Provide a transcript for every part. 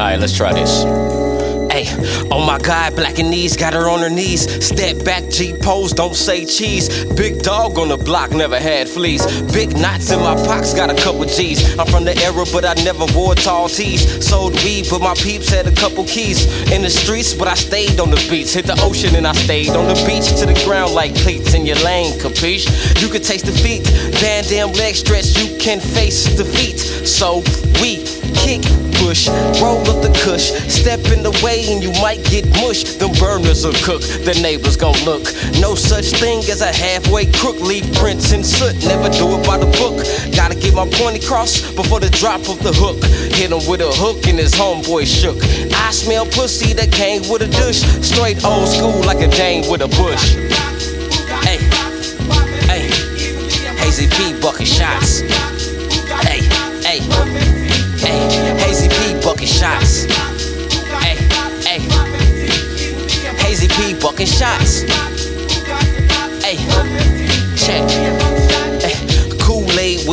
Alright, let's try this. Hey, oh my God, black and knees, got her on her knees. Step back, G pose, don't say cheese. Big dog on the block, never had fleas. Big knots in my pockets, got a couple G's. I'm from the era, but I never wore tall tees. Sold weed, but my peeps had a couple keys. In the streets, but I stayed on the beach. Hit the ocean and I stayed on the beach to the ground like cleats in your lane, capiche? You can taste defeat, Van Damme leg stretch, you can face defeat. So we kick, push, roll up the cush, step in the way and you might get mush. Them burners will cook, the neighbors gon' look. No such thing as a halfway crook, leave prints in soot, never do it by the book. Gotta get my point across before the drop of the hook. Hit him with a hook and his homeboy shook. I smell pussy that came with a douche, straight old school like a dame with a bush. Hey, hey, Hayzie P bucket shots. Hey, hey, Hayzie P bucket shots. Hey, hey, Hazy P bucket shots. Hey, check.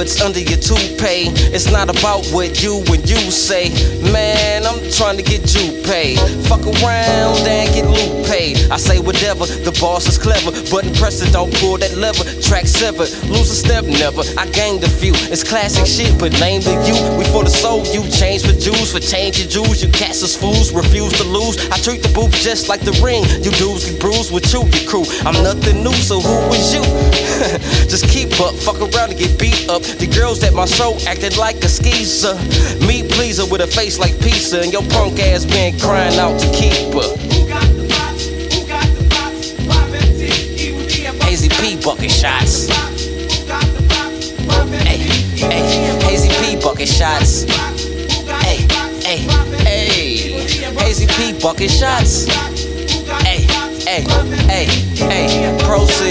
What's under your toupee? It's not about what you and you say. Man, I'm trying to get you paid. Fuck around and get loot paid. I say whatever, the boss is clever. Button presser, don't pull that lever. Track severed, lose a step, never. I gained a few. It's classic shit, but name the you. We for the soul, you change for Jews, for changing Jews. You cats as fools, refuse to lose. I treat the booth just like the ring. You dudes get bruised with you, your crew. I'm nothing new, so who is you? just keep up, fuck around and get beat up. The girls at my show acted like a skeezer. Me pleaser with a face like pizza, and your punk ass been crying out to keep her. Hayzie P bucket shots. Hey, hey, Hayzie P bucket shots. Hey, hey, hey, Hayzie P bucket shots. Hey, hey, hey, hey, proceed.